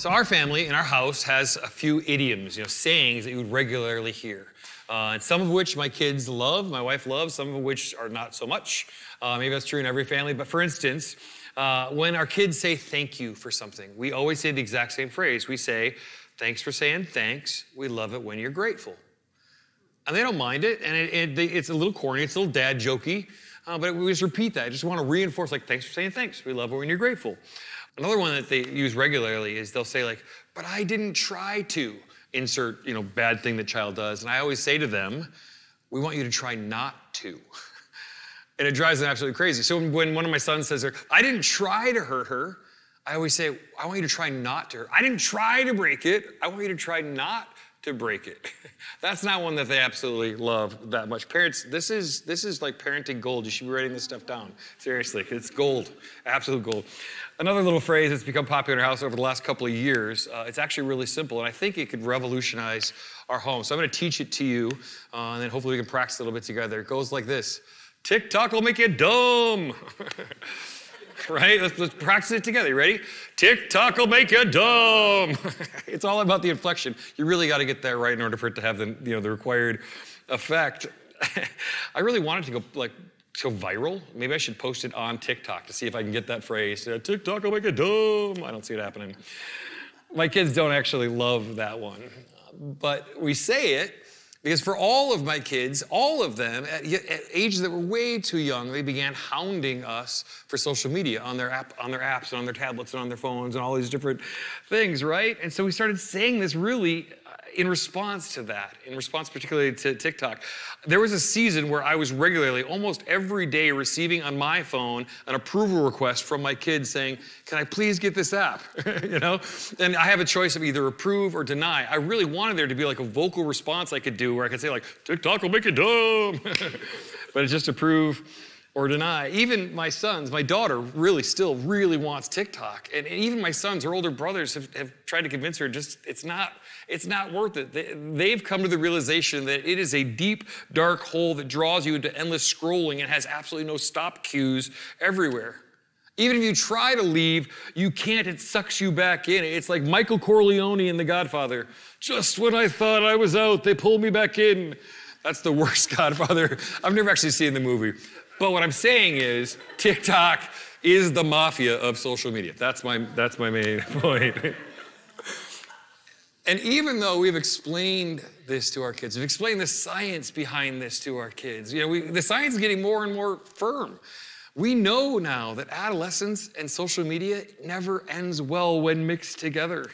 So our family in our house has a few idioms, you know, sayings that you would regularly hear. Uh, and some of which my kids love, my wife loves, some of which are not so much. Uh, maybe that's true in every family. But for instance, uh, when our kids say thank you for something, we always say the exact same phrase. We say, thanks for saying thanks. We love it when you're grateful. And they don't mind it, and it, it, it's a little corny, it's a little dad jokey, uh, but we just repeat that. I just want to reinforce, like, thanks for saying thanks. We love it when you're grateful. Another one that they use regularly is they'll say, like, but I didn't try to insert, you know, bad thing the child does. And I always say to them, we want you to try not to. and it drives them absolutely crazy. So when one of my sons says, I didn't try to hurt her, I always say, I want you to try not to. Hurt. I didn't try to break it. I want you to try not to break it. That's not one that they absolutely love that much. Parents, this is this is like parenting gold. You should be writing this stuff down. Seriously, it's gold, absolute gold. Another little phrase that's become popular in our house over the last couple of years. Uh, it's actually really simple, and I think it could revolutionize our home. So I'm going to teach it to you, uh, and then hopefully we can practice a little bit together. It goes like this: TikTok will make you dumb. right? Let's, let's, practice it together. You ready? TikTok will make you dumb. it's all about the inflection. You really got to get that right in order for it to have the, you know, the required effect. I really wanted to go like go viral. Maybe I should post it on TikTok to see if I can get that phrase. Uh, TikTok will make it dumb. I don't see it happening. My kids don't actually love that one, but we say it because for all of my kids, all of them, at, at, ages that were way too young, they began hounding us for social media on their app, on their apps and on their tablets and on their phones and all these different things, right? And so we started saying this really in response to that, in response particularly to TikTok, there was a season where I was regularly, almost every day, receiving on my phone an approval request from my kids saying, Can I please get this app? you know? And I have a choice of either approve or deny. I really wanted there to be like a vocal response I could do where I could say, like, TikTok will make you dumb. but it's just approve or deny. Even my sons, my daughter really still really wants TikTok. And, even my sons, her older brothers, have, have tried to convince her just it's not, it's not worth it. They, they've come to the realization that it is a deep, dark hole that draws you into endless scrolling and has absolutely no stop cues everywhere. Even if you try to leave, you can't. It sucks you back in. It's like Michael Corleone in The Godfather. Just when I thought I was out, they pulled me back in. That's the worst Godfather. I've never actually seen the movie. But what I'm saying is, TikTok is the mafia of social media. That's my, that's my main point. and even though we've explained this to our kids, we've explained the science behind this to our kids, you know, we, the science is getting more and more firm. We know now that adolescence and social media never ends well when mixed together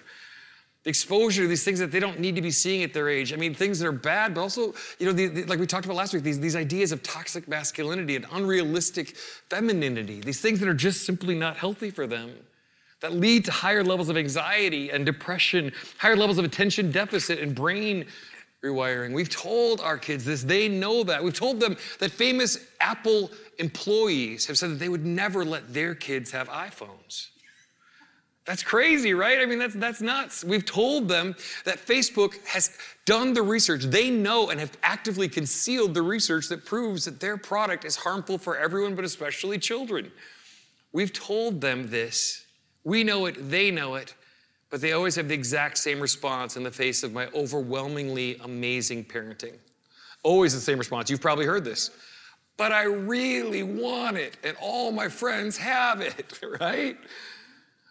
exposure to these things that they don't need to be seeing at their age. I mean, things that are bad, but also, you know, the, the, like we talked about last week, these, these ideas of toxic masculinity and unrealistic femininity, these things that are just simply not healthy for them, that lead to higher levels of anxiety and depression, higher levels of attention deficit and brain rewiring. We've told our kids this, they know that. We've told them that famous Apple employees have said that they would never let their kids have iPhones. That's crazy, right? I mean, that's, that's nuts. We've told them that Facebook has done the research. They know and have actively concealed the research that proves that their product is harmful for everyone, but especially children. We've told them this. We know it, they know it, but they always have the exact same response in the face of my overwhelmingly amazing parenting. Always the same response. You've probably heard this. But I really want it, and all my friends have it, right?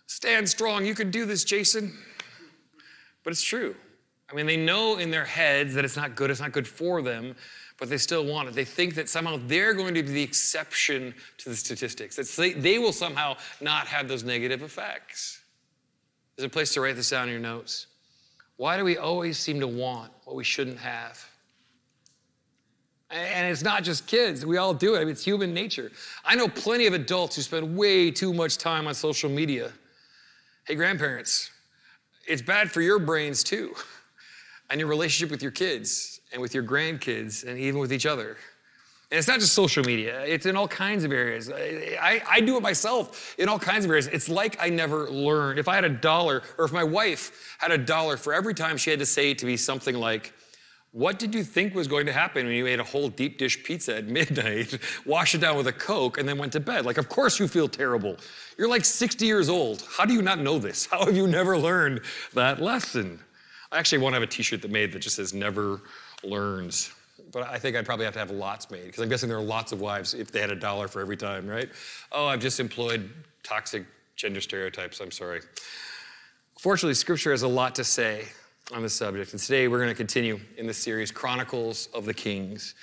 Stand strong. You can do this, Jason. But it's true. I mean, they know in their heads that it's not good, it's not good for them, but they still want it. They think that somehow they're going to be the exception to the statistics, that they, will somehow not have those negative effects. There's a place to write this down in your notes. Why do we always seem to want what we shouldn't have? And it's not just kids, we all do it. I mean, it's human nature. I know plenty of adults who spend way too much time on social media. Hey, grandparents, it's bad for your brains too, and your relationship with your kids and with your grandkids and even with each other. And it's not just social media, it's in all kinds of areas. I, I, do it myself in all kinds of areas. It's like I never learned. If I had a dollar, or if my wife had a dollar for every time she had to say to me something like, What did you think was going to happen when you ate a whole deep dish pizza at midnight, washed it down with a Coke, and then went to bed? Like, of course you feel terrible. You're like 60 years old. How do you not know this? How have you never learned that lesson? I actually want to have a t shirt that made that just says never learns. But I think I'd probably have to have lots made because I'm guessing there are lots of wives if they had a dollar for every time, right? Oh, I've just employed toxic gender stereotypes. I'm sorry. Fortunately, Scripture has a lot to say on this subject. And today we're going to continue in this series, Chronicles of the Kings,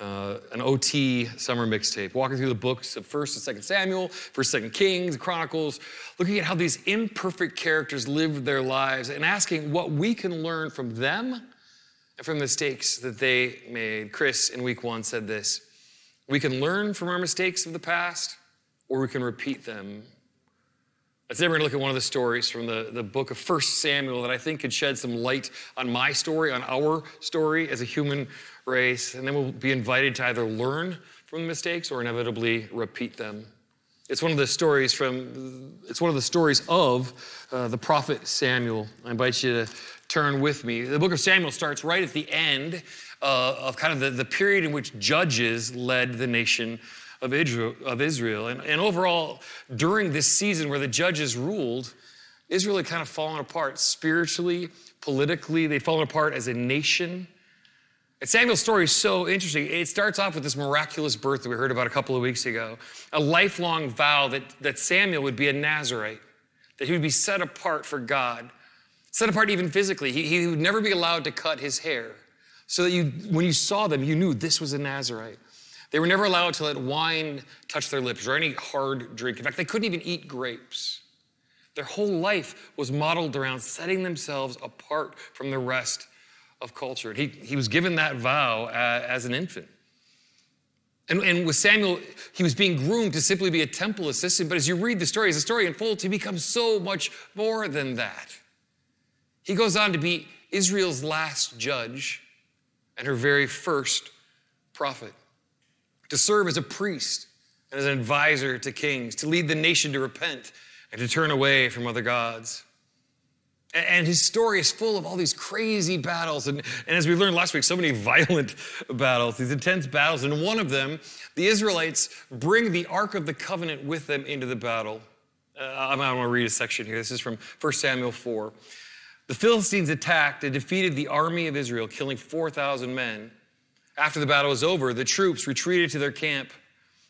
uh, an OT summer mixtape, walking through the books of 1st and 2nd Samuel, 1st, 2nd Kings, Chronicles, looking at how these imperfect characters lived their lives and asking what we can learn from them and from the mistakes that they made. Chris in week one said this We can learn from our mistakes of the past, or we can repeat them Today we're going to look at one of the stories from the, the book of First Samuel that I think could shed some light on my story, on our story as a human race. And then we'll be invited to either learn from the mistakes or inevitably repeat them. It's one of the stories from, it's one of the stories of uh, the prophet Samuel. I invite you to turn with me. The book of Samuel starts right at the end uh, of kind of the, the period in which judges led the nation of Israel. And, and overall, during this season where the judges ruled, Israel had kind of fallen apart spiritually, politically. They'd fallen apart as a nation. And Samuel's story is so interesting. It starts off with this miraculous birth that we heard about a couple of weeks ago, a lifelong vow that, that Samuel would be a Nazarite, that he would be set apart for God, set apart even physically. He, he would never be allowed to cut his hair, so that you, when you saw them, you knew this was a Nazarite. They were never allowed to let wine touch their lips or any hard drink. In fact, they couldn't even eat grapes. Their whole life was modeled around setting themselves apart from the rest of culture. He, he was given that vow uh, as an infant. And, and with Samuel, he was being groomed to simply be a temple assistant. But as you read the story, as the story unfolds, he becomes so much more than that. He goes on to be Israel's last judge and her very first prophet to serve as a priest and as an advisor to kings, to lead the nation to repent and to turn away from other gods. And his story is full of all these crazy battles. And, and as we learned last week, so many violent battles, these intense battles. And one of them, the Israelites bring the Ark of the Covenant with them into the battle. Uh, I'm going to read a section here. This is from 1 Samuel 4. The Philistines attacked and defeated the army of Israel, killing 4,000 men. After the battle was over, the troops retreated to their camp.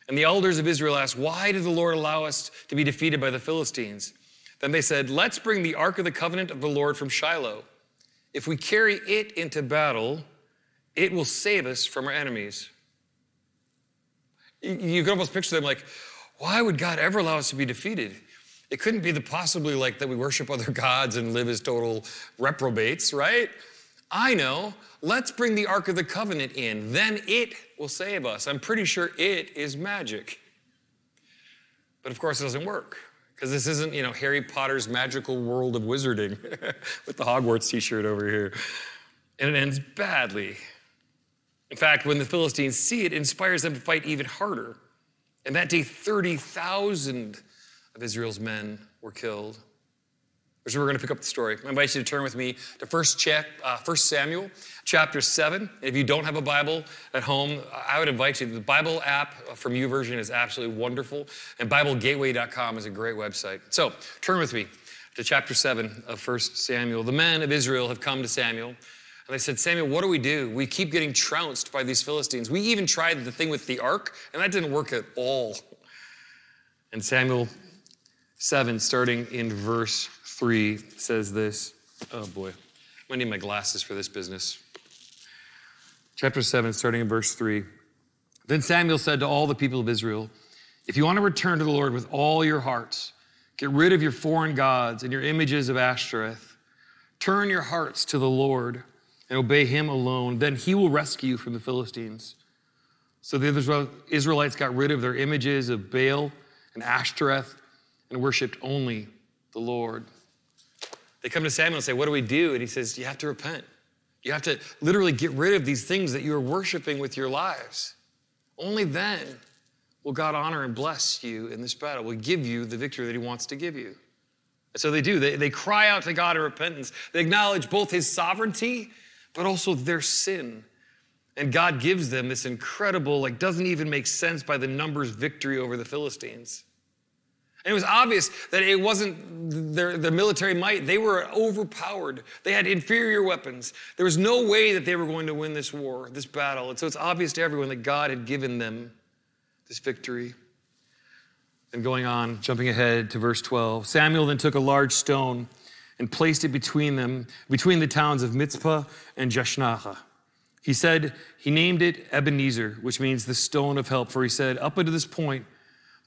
And the elders of Israel asked, Why did the Lord allow us to be defeated by the Philistines? Then they said, Let's bring the Ark of the Covenant of the Lord from Shiloh. If we carry it into battle, it will save us from our enemies. You can almost picture them like, why would God ever allow us to be defeated? It couldn't be the possibly like that we worship other gods and live as total reprobates, right? I know. Let's bring the Ark of the Covenant in. Then it will save us. I'm pretty sure it is magic. But of course, it doesn't work because this isn't, you know, Harry Potter's magical world of wizarding with the Hogwarts t shirt over here. And it ends badly. In fact, when the Philistines see it, it inspires them to fight even harder. And that day, 30,000 of Israel's men were killed. Here's where we're going to pick up the story. I invite you to turn with me to 1 check, uh, First Samuel, chapter 7. If you don't have a Bible at home, I would invite you. The Bible app from YouVersion is absolutely wonderful, and BibleGateway.com is a great website. So turn with me to chapter 7 of 1 Samuel. The men of Israel have come to Samuel, and they said, Samuel, what do we do? We keep getting trounced by these Philistines. We even tried the thing with the ark, and that didn't work at all. And Samuel 7, starting in verse 3 says this. Oh boy, I'm gonna need my glasses for this business. Chapter 7, starting in verse 3. Then Samuel said to all the people of Israel, If you want to return to the Lord with all your hearts, get rid of your foreign gods and your images of Ashtoreth. Turn your hearts to the Lord and obey him alone. Then he will rescue you from the Philistines. So the Israelites got rid of their images of Baal and Ashtoreth and worshiped only the Lord. They come to Samuel and say, What do we do? And he says, You have to repent. You have to literally get rid of these things that you are worshiping with your lives. Only then will God honor and bless you in this battle, will give you the victory that he wants to give you. And so they do. They, they cry out to God in repentance. They acknowledge both his sovereignty, but also their sin. And God gives them this incredible, like, doesn't even make sense by the numbers victory over the Philistines. And it was obvious that it wasn't their, their military might. They were overpowered. They had inferior weapons. There was no way that they were going to win this war, this battle. And so it's obvious to everyone that God had given them this victory. And going on, jumping ahead to verse 12 Samuel then took a large stone and placed it between them, between the towns of Mizpah and Jeshanah. He said, he named it Ebenezer, which means the stone of help, for he said, Up unto this point,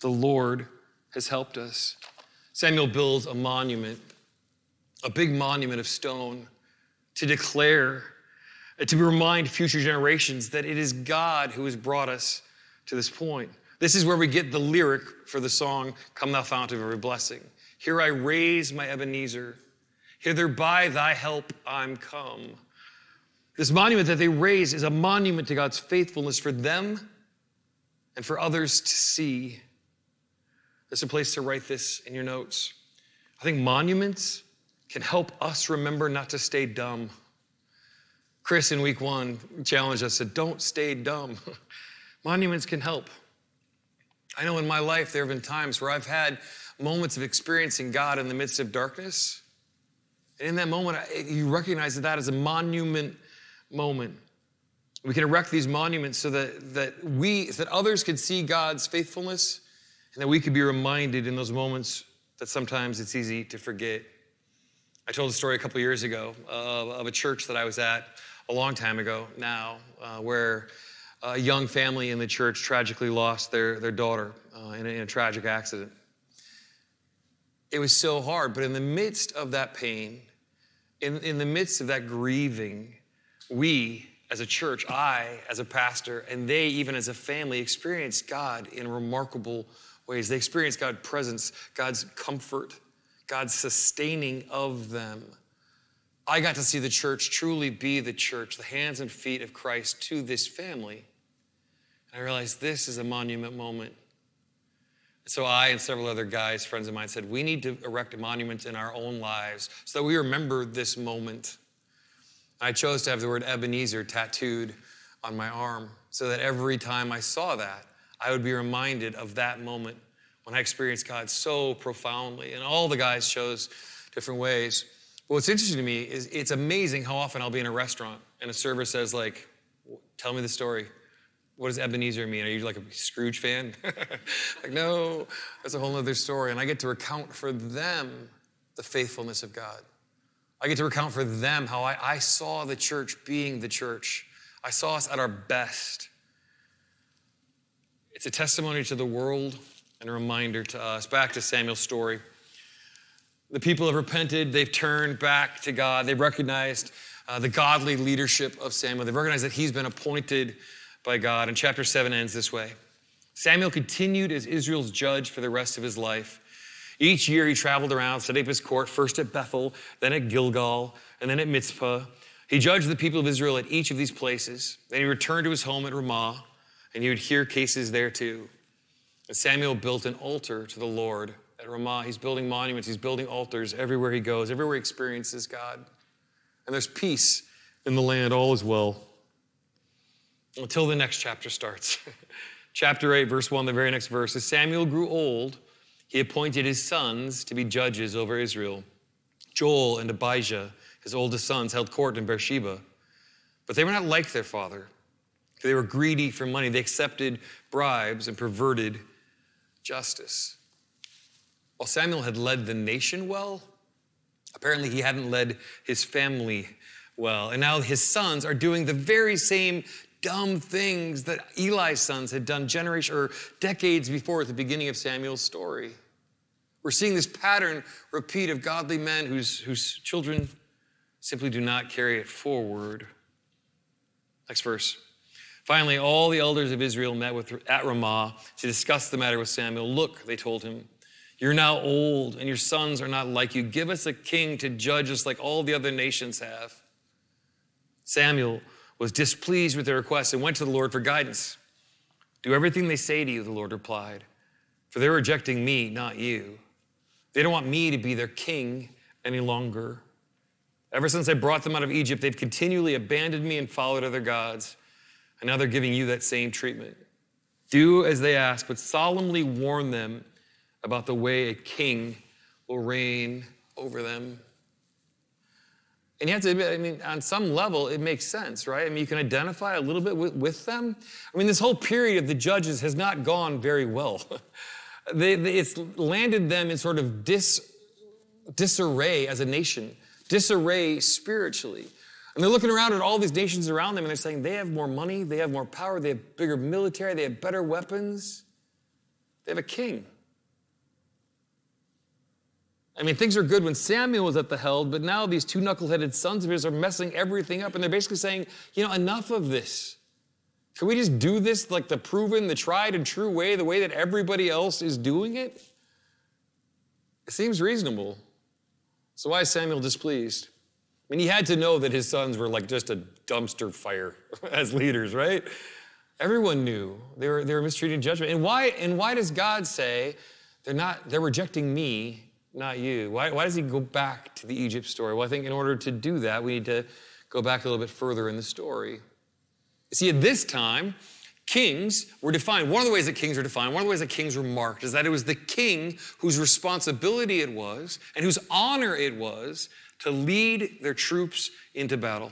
the Lord has helped us. Samuel builds a monument, a big monument of stone, to declare, to remind future generations that it is God who has brought us to this point. This is where we get the lyric for the song, Come Thou Fount of Every Blessing. Here I raise my Ebenezer, hither by thy help I'm come. This monument that they raise is a monument to God's faithfulness for them and for others to see. There's a place to write this in your notes. I think monuments can help us remember not to stay dumb. Chris in week one challenged us, to Don't stay dumb. monuments can help. I know in my life there have been times where I've had moments of experiencing God in the midst of darkness. And in that moment, you recognize that that is a monument moment. We can erect these monuments so that, that we, that others can see God's faithfulness and that we could be reminded in those moments that sometimes it's easy to forget. I told a story a couple years ago uh, of a church that I was at a long time ago now, uh, where a young family in the church tragically lost their, their daughter uh, in, a, in a tragic accident. It was so hard, but in the midst of that pain, in, in the midst of that grieving, we as a church, I as a pastor, and they even as a family experienced God in remarkable ways. They experience God's presence, God's comfort, God's sustaining of them. I got to see the church truly be the church, the hands and feet of Christ to this family. And I realized this is a monument moment. So I and several other guys, friends of mine, said, we need to erect a monument in our own lives so that we remember this moment. I chose to have the word Ebenezer tattooed on my arm so that every time I saw that, I would be reminded of that moment when I experienced God so profoundly. And all the guys chose different ways. But what's interesting to me is it's amazing how often I'll be in a restaurant and a server says, like, tell me the story. What does Ebenezer mean? Are you like a Scrooge fan? like, no, that's a whole other story. And I get to recount for them the faithfulness of God. I get to recount for them how I, I saw the church being the church. I saw us at our best. It's a testimony to the world and a reminder to us. Back to Samuel's story. The people have repented, they've turned back to God, they've recognized uh, the godly leadership of Samuel, they've recognized that he's been appointed by God. And chapter 7 ends this way Samuel continued as Israel's judge for the rest of his life. Each year he traveled around, setting up his court, first at Bethel, then at Gilgal, and then at Mizpah. He judged the people of Israel at each of these places. Then he returned to his home at Ramah, and you would hear cases there too. And Samuel built an altar to the Lord at Ramah. He's building monuments, he's building altars everywhere he goes, everywhere he experiences God. And there's peace in the land, all is well. Until the next chapter starts. chapter 8, verse 1, the very next verse. As Samuel grew old, he appointed his sons to be judges over Israel. Joel and Abijah, his oldest sons, held court in Beersheba. But they were not like their father. They were greedy for money. They accepted bribes and perverted justice. While Samuel had led the nation well, apparently he hadn't led his family well. And now his sons are doing the very same dumb things that Eli's sons had done generation or decades before at the beginning of Samuel's story. We're seeing this pattern repeat of godly men whose, whose children simply do not carry it forward. Next verse. Finally, all the elders of Israel met with, at Ramah to discuss the matter with Samuel. Look, they told him, you're now old, and your sons are not like you. Give us a king to judge us like all the other nations have. Samuel was displeased with their request and went to the Lord for guidance. Do everything they say to you, the Lord replied, for they're rejecting me, not you. They don't want me to be their king any longer. Ever since I brought them out of Egypt, they've continually abandoned me and followed other gods. And now they're giving you that same treatment. Do as they ask, but solemnly warn them about the way a king will reign over them. And you have to admit, I mean, on some level, it makes sense, right? I mean, you can identify a little bit with, with them. I mean, this whole period of the judges has not gone very well. they, they, it's landed them in sort of dis, disarray as a nation, disarray spiritually. And they're looking around at all these nations around them and they're saying they have more money, they have more power, they have bigger military, they have better weapons, they have a king. I mean, things are good when Samuel was at the helm, but now these two knuckleheaded sons of his are messing everything up. And they're basically saying, you know, enough of this. Can we just do this like the proven, the tried and true way, the way that everybody else is doing it? It seems reasonable. So why is Samuel displeased? I mean, he had to know that his sons were like just a dumpster fire as leaders, right? Everyone knew they were, they were mistreating judgment. And why, and why does God say they're not, they're rejecting me not you. Why, why does he go back to the Egypt story? Well, I think in order to do that, we need to go back a little bit further in the story. See, at this time, kings were defined. One of the ways that kings were defined, one of the ways that kings were marked, is that it was the king whose responsibility it was and whose honor it was to lead their troops into battle.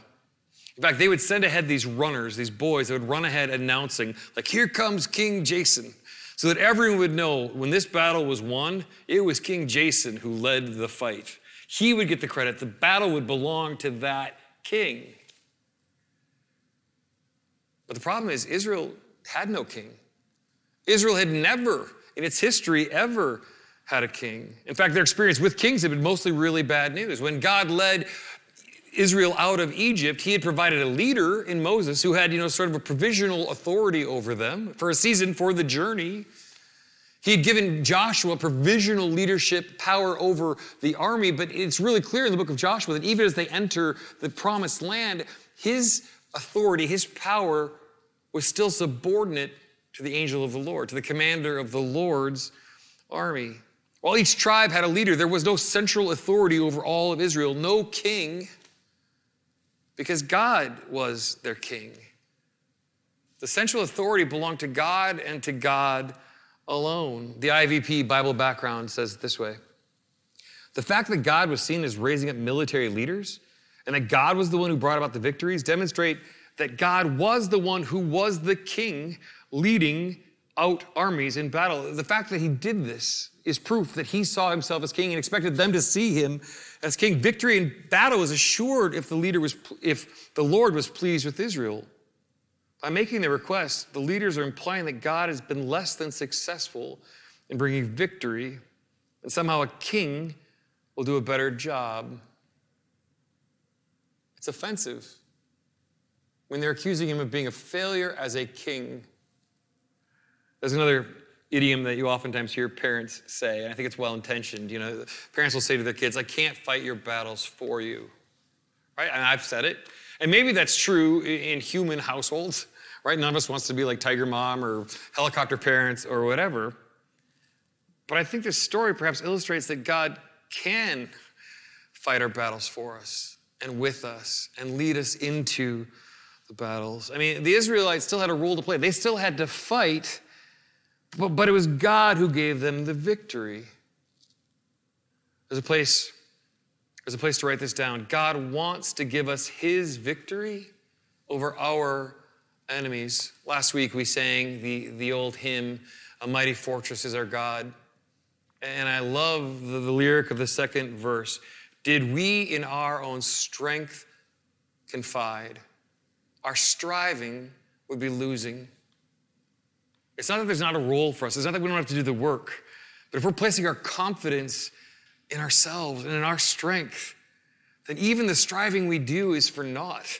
In fact, they would send ahead these runners, these boys, that would run ahead announcing, like, here comes King Jason so that everyone would know when this battle was won, it was King Jason who led the fight. He would get the credit. The battle would belong to that king. But the problem is, Israel had no king. Israel had never, in its history, ever had a king. In fact, their experience with kings had been mostly really bad news. When God led Israel out of Egypt, he had provided a leader in Moses who had, you know, sort of a provisional authority over them for a season for the journey. He had given Joshua provisional leadership power over the army, but it's really clear in the book of Joshua that even as they enter the promised land, his authority, his power was still subordinate to the angel of the Lord, to the commander of the Lord's army. While each tribe had a leader, there was no central authority over all of Israel, no king because God was their king. The central authority belonged to God and to God alone. The IVP Bible background says it this way The fact that God was seen as raising up military leaders and that God was the one who brought about the victories demonstrate that God was the one who was the king leading out armies in battle. The fact that he did this is proof that he saw himself as king and expected them to see him as king. Victory in battle was assured if the leader was if the Lord was pleased with Israel. By making the request, the leaders are implying that God has been less than successful in bringing victory, and somehow a king will do a better job. It's offensive when they're accusing him of being a failure as a king. There's another idiom that you oftentimes hear parents say, and I think it's well intentioned. You know, parents will say to their kids, I can't fight your battles for you. Right? And I've said it. And maybe that's true in human households, right? None of us wants to be like Tiger Mom or helicopter parents or whatever. But I think this story perhaps illustrates that God can fight our battles for us and with us and lead us into the battles. I mean, the Israelites still had a role to play. They still had to fight but, but it was God who gave them the victory. There's a place, there's a place to write this down. God wants to give us his victory over our enemies. Last week we sang the, the old hymn, A Mighty Fortress is Our God. And I love the, the lyric of the second verse. Did we in our own strength confide, our striving would be losing. It's not that there's not a role for us, it's not that we don't have to do the work. But if we're placing our confidence in ourselves and in our strength, then even the striving we do is for naught.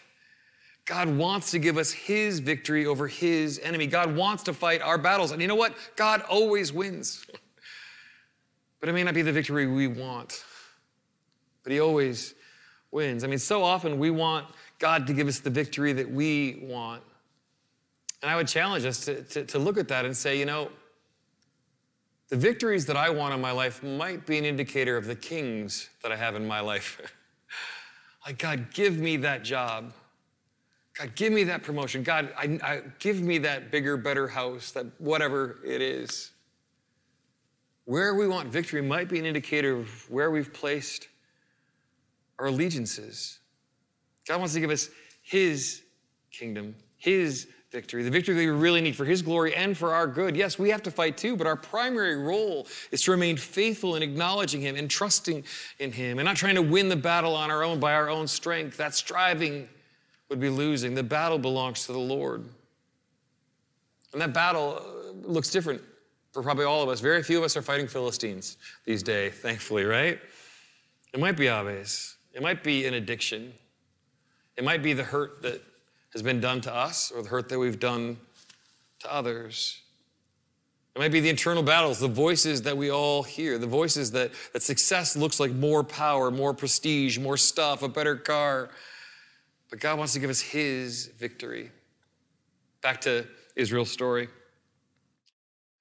God wants to give us His victory over His enemy. God wants to fight our battles. And you know what? God always wins. But it may not be the victory we want, but He always wins. I mean, so often we want God to give us the victory that we want. And I would challenge us to, to, to look at that and say, you know, the victories that I want in my life might be an indicator of the kings that I have in my life. Like, God, give me that job. God, give me that promotion. God, I, I, give me that bigger, better house, that whatever it is. Where we want victory might be an indicator of where we've placed our allegiances. God wants to give us His kingdom, His victory, the victory that we really need for His glory and for our good. Yes, we have to fight too, but our primary role is to remain faithful in acknowledging Him and trusting in Him and not trying to win the battle on our own by our own strength. That striving would be losing. The battle belongs to the Lord. And that battle uh, looks different for probably all of us. Very few of us are fighting Philistines these days, thankfully, right? It might be obvious. It might be an addiction. It might be the hurt that has been done to us or the hurt that we've done to others. It might be the internal battles, the voices that we all hear, the voices that, that success looks like more power, more prestige, more stuff, a better car. But God wants to give us His victory. Back to Israel's story.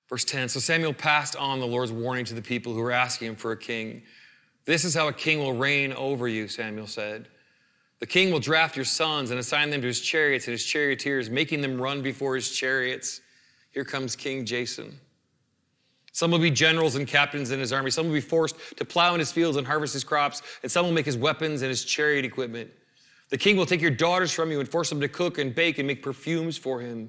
Verse 10 So Samuel passed on the Lord's warning to the people who were asking him for a king. This is how a king will reign over you, Samuel said. The king will draft your sons and assign them to his chariots and his charioteers, making them run before his chariots. Here comes King Jason. Some will be generals and captains in his army. Some will be forced to plow in his fields and harvest his crops, and some will make his weapons and his chariot equipment. The king will take your daughters from you and force them to cook and bake and make perfumes for him.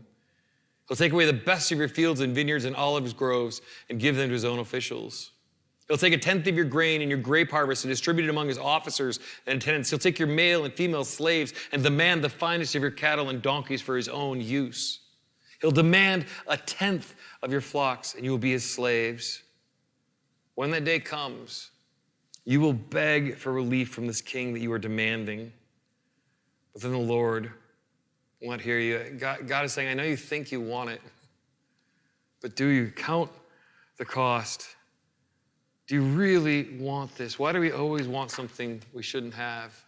He'll take away the best of your fields and vineyards and olive groves and give them to his own officials. He'll take a tenth of your grain and your grape harvest and distribute it among his officers and attendants. He'll take your male and female slaves and demand the finest of your cattle and donkeys for his own use. He'll demand a tenth of your flocks and you will be his slaves. When that day comes, you will beg for relief from this king that you are demanding. But then the Lord will not hear you. God, God is saying, I know you think you want it, but do you count the cost? Do you really want this? Why do we always want something we shouldn't have?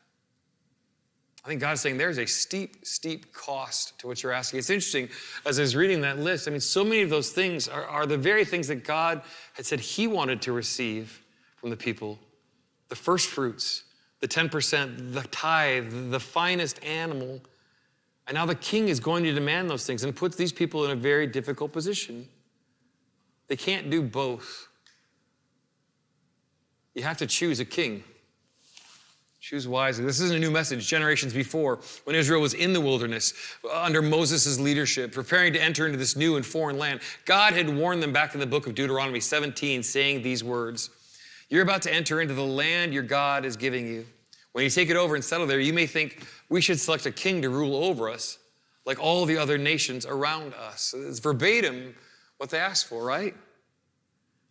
I think God's saying there's a steep, steep cost to what you're asking. It's interesting, as I was reading that list, I mean, so many of those things are, are the very things that God had said He wanted to receive from the people the first fruits, the 10%, the tithe, the finest animal. And now the king is going to demand those things and puts these people in a very difficult position. They can't do both. You have to choose a king. Choose wisely. This isn't a new message. Generations before, when Israel was in the wilderness under Moses' leadership, preparing to enter into this new and foreign land, God had warned them back in the book of Deuteronomy 17, saying these words You're about to enter into the land your God is giving you. When you take it over and settle there, you may think we should select a king to rule over us, like all the other nations around us. It's verbatim what they asked for, right?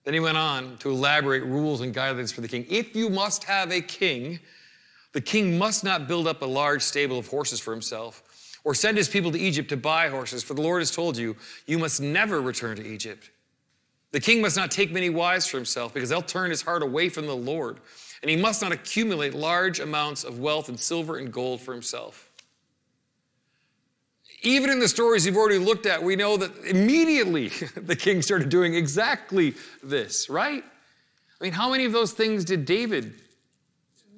Then he went on to elaborate rules and guidelines for the king. If you must have a king, the king must not build up a large stable of horses for himself or send his people to Egypt to buy horses, for the Lord has told you, you must never return to Egypt. The king must not take many wives for himself because they'll turn his heart away from the Lord. And he must not accumulate large amounts of wealth and silver and gold for himself. Even in the stories you've already looked at, we know that immediately the king started doing exactly this, right? I mean, how many of those things did David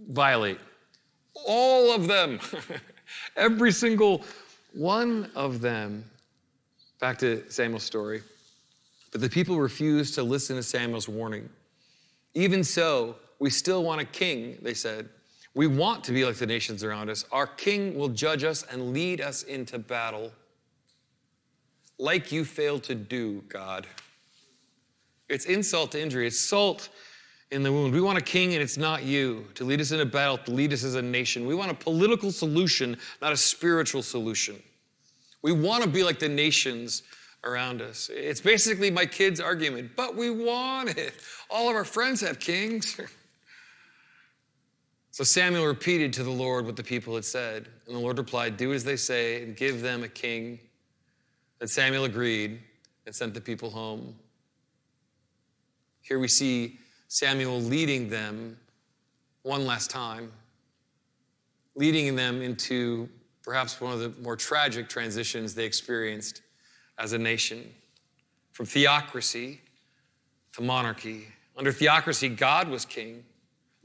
violate? All of them. Every single one of them. Back to Samuel's story. But the people refused to listen to Samuel's warning. Even so, we still want a king, they said. We want to be like the nations around us. Our king will judge us and lead us into battle. Like you failed to do, God. It's insult to injury, it's salt in the wound. We want a king and it's not you to lead us into battle, to lead us as a nation. We want a political solution, not a spiritual solution. We want to be like the nations around us. It's basically my kid's argument, but we want it. All of our friends have kings. So Samuel repeated to the Lord what the people had said. And the Lord replied, Do as they say and give them a king. And Samuel agreed and sent the people home. Here we see Samuel leading them one last time, leading them into perhaps one of the more tragic transitions they experienced as a nation from theocracy to monarchy. Under theocracy, God was king.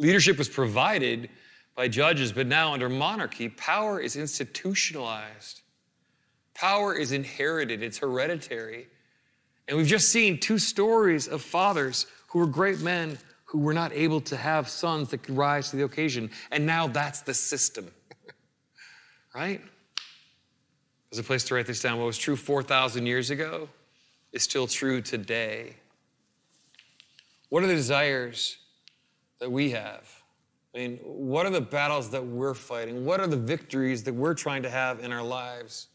Leadership was provided by judges, but now under monarchy, power is institutionalized. Power is inherited, it's hereditary. And we've just seen two stories of fathers who were great men who were not able to have sons that could rise to the occasion. And now that's the system. right? There's a place to write this down. What was true 4,000 years ago is still true today. What are the desires that we have? I mean, what are the battles that we're fighting? What are the victories that we're trying to have in our lives?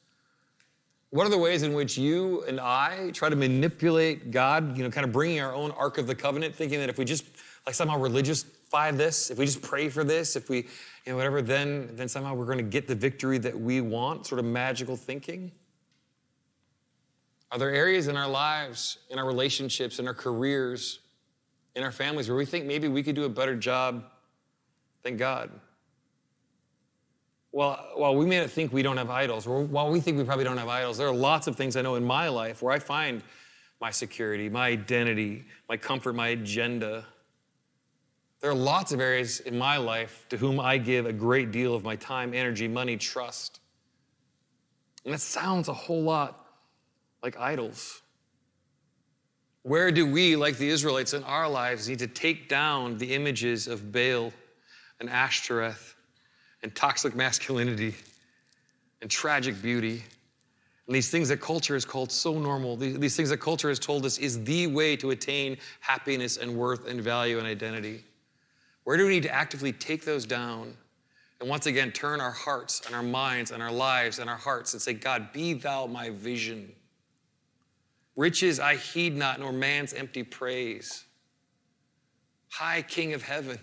What are the ways in which you and I try to manipulate God, you know, kind of bringing our own Ark of the Covenant, thinking that if we just like somehow religiously this, if we just pray for this, if we, you know, whatever, then, then somehow we're going to get the victory that we want, sort of magical thinking? Are there areas in our lives, in our relationships, in our careers, in our families where we think maybe we could do a better job than God? Well, while we may not think we don't have idols, or while we think we probably don't have idols, there are lots of things I know in my life where I find my security, my identity, my comfort, my agenda. There are lots of areas in my life to whom I give a great deal of my time, energy, money, trust. And that sounds a whole lot like idols. Where do we, like the Israelites in our lives, need to take down the images of Baal and Ashtoreth and toxic masculinity and tragic beauty. And these things that culture has called so normal, these, things that culture has told us is the way to attain happiness and worth and value and identity. Where do we need to actively take those down and once again turn our hearts and our minds and our lives and our hearts and say, God, be thou my vision. Riches I heed not, nor man's empty praise. High King of heaven,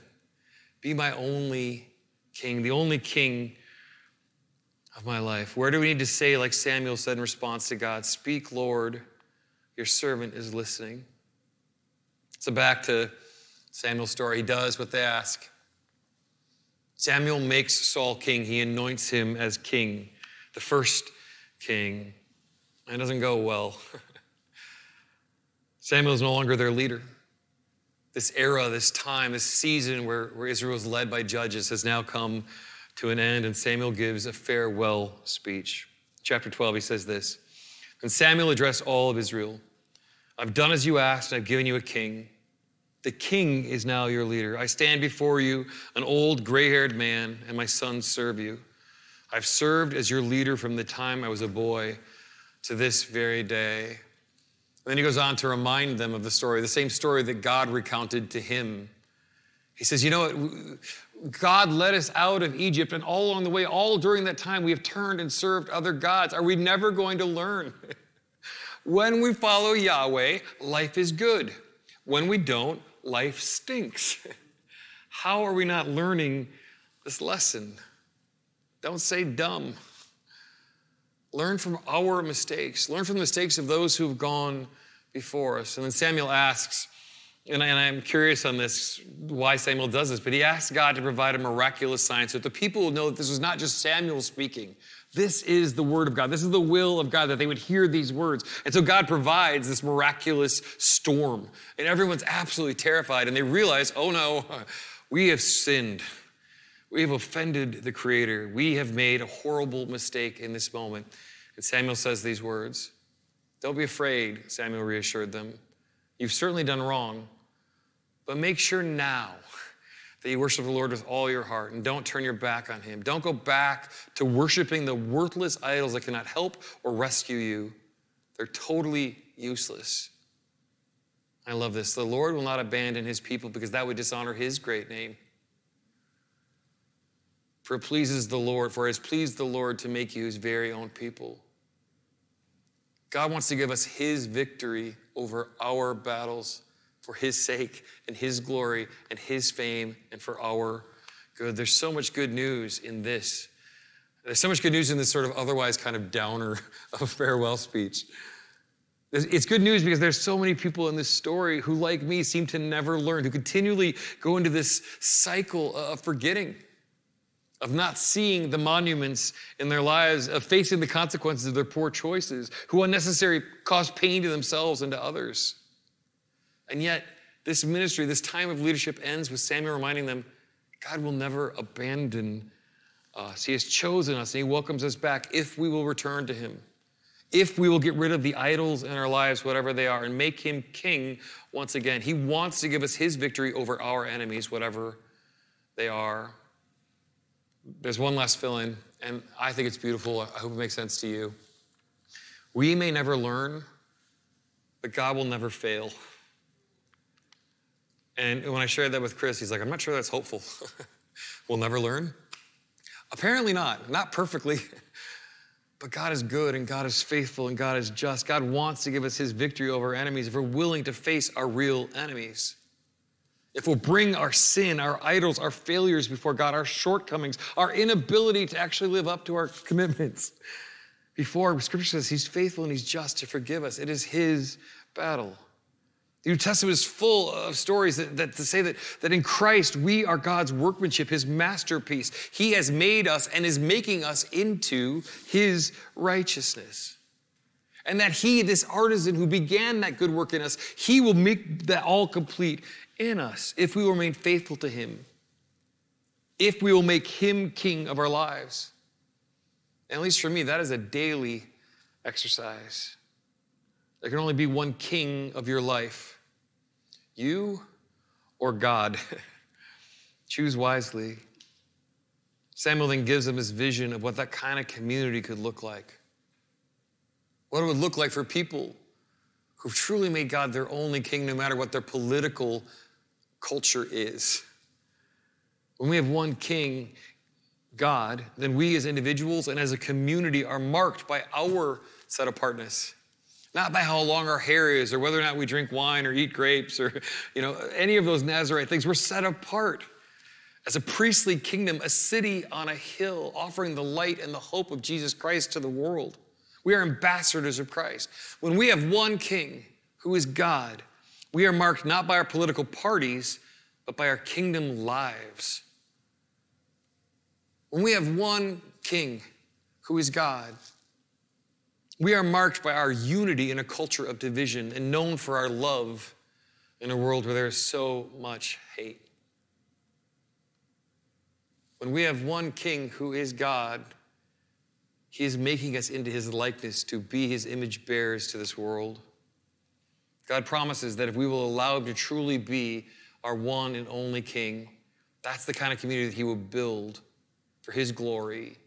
be my only king, the only king of my life? Where do we need to say, like Samuel said in response to God, Speak, Lord, your servant is listening? So back to Samuel's story. He does what they ask. Samuel makes Saul king, he anoints him as king, the first king. And it doesn't go well. Samuel is no longer their leader this era, this time, this season where, where Israel was led by judges has now come to an end, and Samuel gives a farewell speech. Chapter 12, he says this And Samuel addressed all of Israel I've done as you asked, and I've given you a king. The king is now your leader. I stand before you, an old gray haired man, and my sons serve you. I've served as your leader from the time I was a boy to this very day. Then he goes on to remind them of the story, the same story that God recounted to him. He says, You know what? God led us out of Egypt, and all along the way, all during that time, we have turned and served other gods. Are we never going to learn? when we follow Yahweh, life is good. When we don't, life stinks. How are we not learning this lesson? Don't say dumb. Learn from our mistakes. Learn from the mistakes of those who've gone before us. And then Samuel asks, and, I, am curious on this, why Samuel does this, but he asks God to provide a miraculous sign so that the people will know that this was not just Samuel speaking. This is the word of God. This is the will of God that they would hear these words. And so God provides this miraculous storm. And everyone's absolutely terrified. And they realize, oh no, we have sinned. We have offended the Creator. We have made a horrible mistake in this moment. And Samuel says these words Don't be afraid, Samuel reassured them. You've certainly done wrong, but make sure now that you worship the Lord with all your heart and don't turn your back on Him. Don't go back to worshiping the worthless idols that cannot help or rescue you. They're totally useless. I love this. The Lord will not abandon His people because that would dishonor His great name. For it pleases the Lord, for it has pleased the Lord to make you his very own people. God wants to give us his victory over our battles for his sake and his glory and his fame and for our good. There's so much good news in this. There's so much good news in this sort of otherwise kind of downer of farewell speech. It's good news because there's so many people in this story who, like me, seem to never learn, who continually go into this cycle of forgetting of not seeing the monuments in their lives, of facing the consequences of their poor choices, who unnecessarily cause pain to themselves and to others. And yet, this ministry, this time of leadership ends with Samuel reminding them God will never abandon us. He has chosen us and He welcomes us back if we will return to Him, if we will get rid of the idols in our lives, whatever they are, and make Him King once again. He wants to give us His victory over our enemies, whatever they are. There's one last fill in, and I think it's beautiful. I hope it makes sense to you. We may never learn, but God will never fail. And when I shared that with Chris, he's like, I'm not sure that's hopeful. we'll never learn. Apparently not, not perfectly. But God is good and God is faithful and God is just. God wants to give us his victory over our enemies if we're willing to face our real enemies. If we'll bring our sin, our idols, our failures before God, our shortcomings, our inability to actually live up to our commitments before, Scripture says He's faithful and He's just to forgive us. It is His battle. The New Testament is full of stories that, that, to say that, that in Christ we are God's workmanship, His masterpiece. He has made us and is making us into His righteousness. And that He, this artisan who began that good work in us, He will make that all complete in us if we will remain faithful to Him, if we will make Him King of our lives. And at least for me, that is a daily exercise. There can only be one king of your life you or God. Choose wisely. Samuel then gives them his vision of what that kind of community could look like. What it would look like for people who truly made God their only king, no matter what their political culture is. When we have one king, God, then we as individuals and as a community are marked by our set apartness not by how long our hair is or whether or not we drink wine or eat grapes or you know any of those nazarite things. We're set apart as a priestly kingdom a city on a hill offering the light and the hope of jesus christ to the world. We are ambassadors of christ. When we have one king who is god we are marked not by our political parties but by our kingdom lives when we have one king who is god we are marked by our unity in a culture of division and known for our love in a world where there is so much hate. When we have one king who is God, he is making us into his likeness to be his image bearers to this world. God promises that if we will allow him to truly be our one and only king, that's the kind of community that he will build for his glory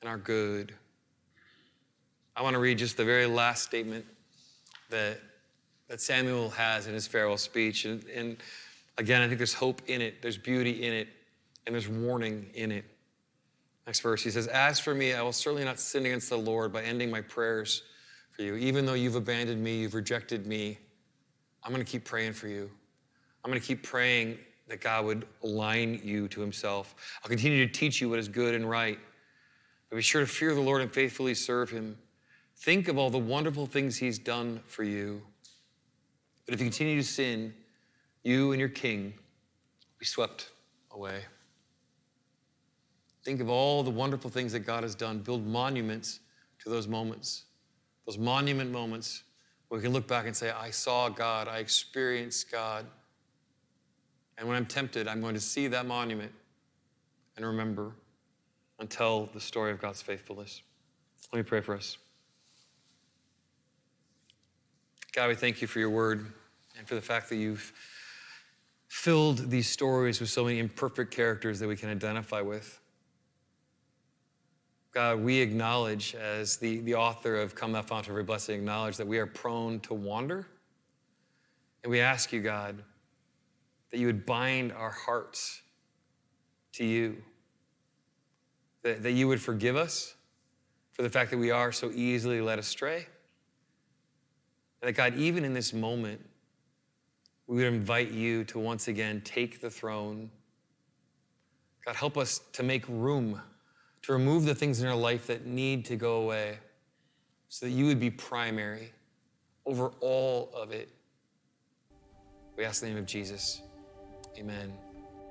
and our good. I want to read just the very last statement that, that Samuel has in his farewell speech. And, and again, I think there's hope in it, there's beauty in it, and there's warning in it. Next verse, he says, As for me, I will certainly not sin against the Lord by ending my prayers for you. Even though you've abandoned me, you've rejected me, I'm going to keep praying for you. I'm going to keep praying that God would align you to himself. I'll continue to teach you what is good and right. But be sure to fear the Lord and faithfully serve him. Think of all the wonderful things he's done for you. But if you continue to sin, you and your king will be swept away. Think of all the wonderful things that God has done. Build monuments to those moments, those monument moments where we can look back and say, I saw God, I experienced God. And when I'm tempted, I'm going to see that monument and remember and tell the story of God's faithfulness. Let me pray for us. God, we thank you for your word and for the fact that you've filled these stories with so many imperfect characters that we can identify with. God, we acknowledge, as the, the author of Come Thou Fount of Every Blessing acknowledge, that we are prone to wander. And we ask you, God, that you would bind our hearts to you, that, that you would forgive us for the fact that we are so easily led astray And that God, even in this moment, we would invite you to once again take the throne. God, help us to make room, to remove the things in our life that need to go away, so that you would be primary over all of it. We ask the name of Jesus. Amen.